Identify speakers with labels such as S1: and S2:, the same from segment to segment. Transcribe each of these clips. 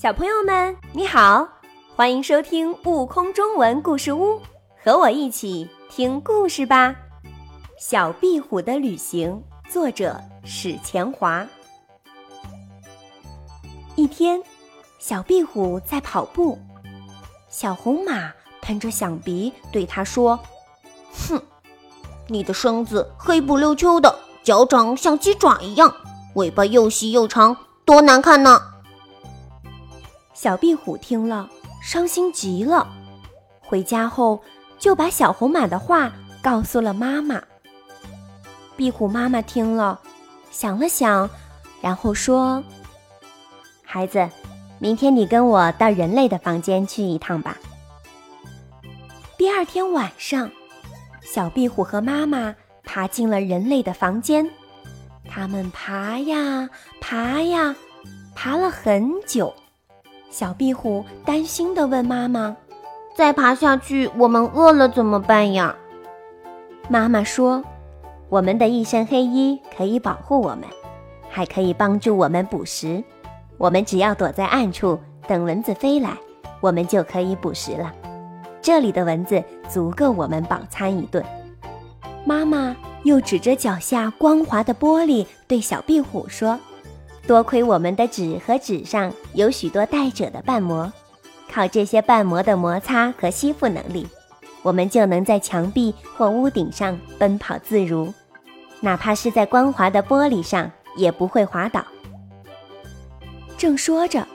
S1: 小朋友们，你好，欢迎收听《悟空中文故事屋》，和我一起听故事吧。小壁虎的旅行，作者史前华。一天，小壁虎在跑步，小红马喷着响鼻对他说：“
S2: 哼，你的身子黑不溜秋的，脚掌像鸡爪一样，尾巴又细又长，多难看呢！”
S1: 小壁虎听了，伤心极了。回家后，就把小红马的话告诉了妈妈。壁虎妈妈听了，想了想，然后说：“孩子，明天你跟我到人类的房间去一趟吧。”第二天晚上，小壁虎和妈妈爬进了人类的房间。他们爬呀爬呀，爬了很久。小壁虎担心地问妈妈：“
S2: 再爬下去，我们饿了怎么办呀？”
S1: 妈妈说：“我们的一身黑衣可以保护我们，还可以帮助我们捕食。我们只要躲在暗处，等蚊子飞来，我们就可以捕食了。这里的蚊子足够我们饱餐一顿。”妈妈又指着脚下光滑的玻璃对小壁虎说。多亏我们的纸和纸上有许多带褶的瓣膜，靠这些瓣膜的摩擦和吸附能力，我们就能在墙壁或屋顶上奔跑自如，哪怕是在光滑的玻璃上也不会滑倒。正说着，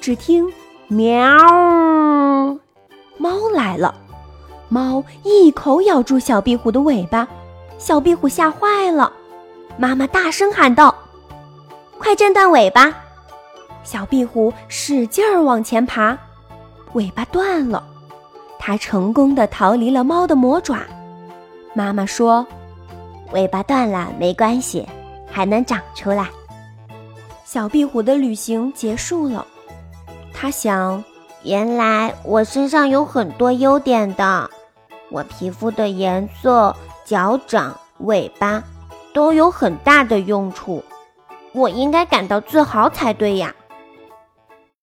S1: 只听“喵”，猫来了，猫一口咬住小壁虎的尾巴，小壁虎吓坏了，妈妈大声喊道。快挣断尾巴！小壁虎使劲儿往前爬，尾巴断了，它成功的逃离了猫的魔爪。妈妈说：“尾巴断了没关系，还能长出来。”小壁虎的旅行结束了，他想：
S2: 原来我身上有很多优点的，我皮肤的颜色、脚掌、尾巴都有很大的用处。我应该感到自豪才对呀。